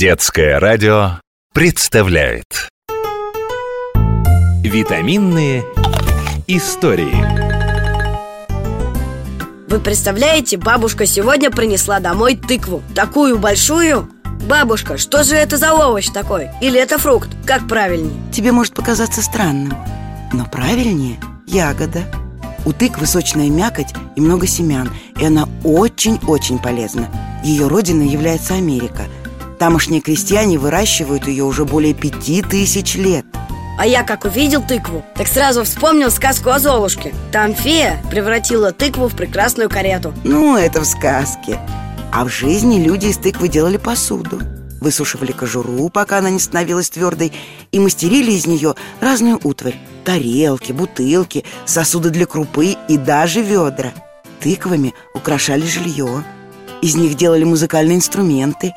Детское радио представляет Витаминные истории Вы представляете, бабушка сегодня принесла домой тыкву Такую большую Бабушка, что же это за овощ такой? Или это фрукт? Как правильнее? Тебе может показаться странным, но правильнее ягода. У тыквы сочная мякоть и много семян, и она очень-очень полезна. Ее родиной является Америка. Тамошние крестьяне выращивают ее уже более пяти тысяч лет. А я как увидел тыкву, так сразу вспомнил сказку о Золушке Там фея превратила тыкву в прекрасную карету Ну, это в сказке. А в жизни люди из тыквы делали посуду. Высушивали кожуру, пока она не становилась твердой, и мастерили из нее разную утварь Тарелки, бутылки, сосуды для крупы и даже ведра Тыквами украшали жилье Из них делали музыкальные инструменты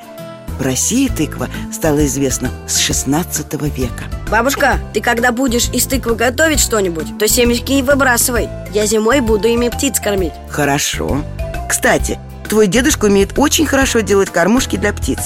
В России тыква стала известна с 16 века. Бабушка, ты когда будешь из тыквы готовить что-нибудь, то семечки не выбрасывай. Я зимой буду ими птиц кормить. Хорошо. Кстати, твой дедушка умеет очень хорошо делать кормушки для птиц.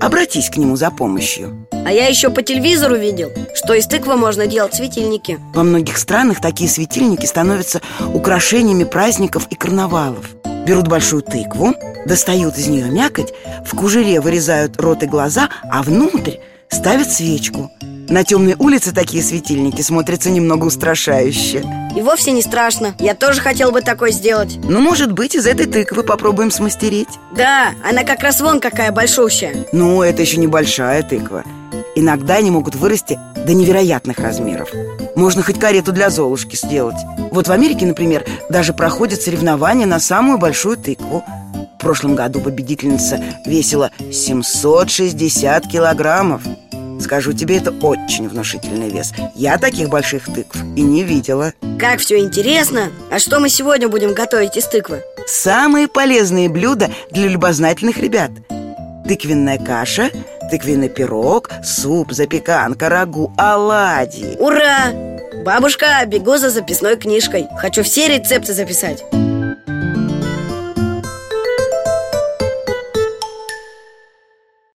Обратись к нему за помощью. А я еще по телевизору видел, что из тыквы можно делать светильники. Во многих странах такие светильники становятся украшениями праздников и карнавалов Берут большую тыкву, достают из нее мякоть В кужере вырезают рот и глаза, а внутрь ставят свечку. На темной улице такие светильники смотрятся немного устрашающе. И вовсе не страшно. Я тоже хотел бы такой сделать. Ну, может быть, из этой тыквы попробуем смастерить. Да, она как раз вон какая большущая. Ну, это еще небольшая тыква. Иногда они могут вырасти до невероятных размеров. Можно хоть карету для Золушки сделать. Вот в Америке, например, даже проходят соревнования на самую большую тыкву. В прошлом году победительница весила 760 килограммов. Скажу тебе, это очень внушительный вес. Я таких больших тыкв и не видела. Как все интересно! А что мы сегодня будем готовить из тыквы? Самые полезные блюда для любознательных ребят. Тыквенная каша, тыквенный пирог, суп, запеканка, рагу, оладьи. Ура! Бабушка, бегу за записной книжкой. Хочу все рецепты записать